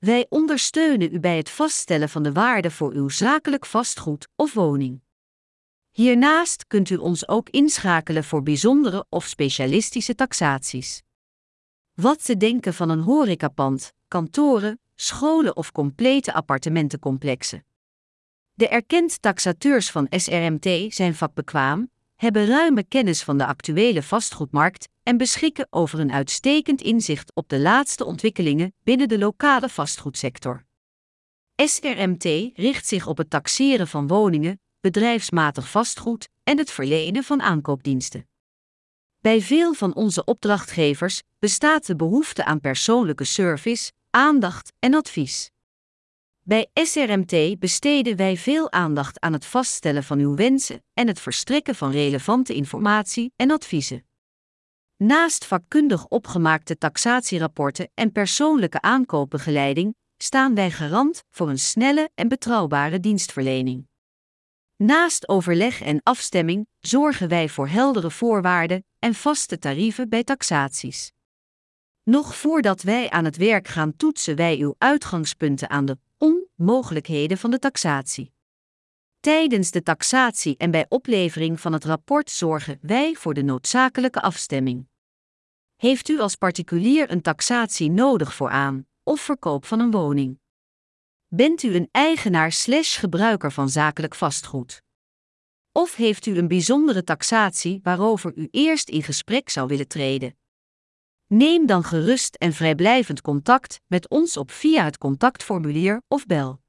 Wij ondersteunen u bij het vaststellen van de waarde voor uw zakelijk vastgoed of woning. Hiernaast kunt u ons ook inschakelen voor bijzondere of specialistische taxaties. Wat te denken van een horecapand, kantoren, scholen of complete appartementencomplexen. De erkend taxateurs van SRMT zijn vakbekwaam, hebben ruime kennis van de actuele vastgoedmarkt en beschikken over een uitstekend inzicht op de laatste ontwikkelingen binnen de lokale vastgoedsector. SRMT richt zich op het taxeren van woningen, bedrijfsmatig vastgoed en het verlenen van aankoopdiensten. Bij veel van onze opdrachtgevers bestaat de behoefte aan persoonlijke service, aandacht en advies. Bij SRMT besteden wij veel aandacht aan het vaststellen van uw wensen en het verstrekken van relevante informatie en adviezen. Naast vakkundig opgemaakte taxatierapporten en persoonlijke aankoopbegeleiding staan wij garant voor een snelle en betrouwbare dienstverlening. Naast overleg en afstemming zorgen wij voor heldere voorwaarden en vaste tarieven bij taxaties. Nog voordat wij aan het werk gaan, toetsen wij uw uitgangspunten aan de onmogelijkheden van de taxatie. Tijdens de taxatie en bij oplevering van het rapport zorgen wij voor de noodzakelijke afstemming. Heeft u als particulier een taxatie nodig voor aan- of verkoop van een woning? Bent u een eigenaar/gebruiker van zakelijk vastgoed? Of heeft u een bijzondere taxatie waarover u eerst in gesprek zou willen treden? Neem dan gerust en vrijblijvend contact met ons op via het contactformulier of bel.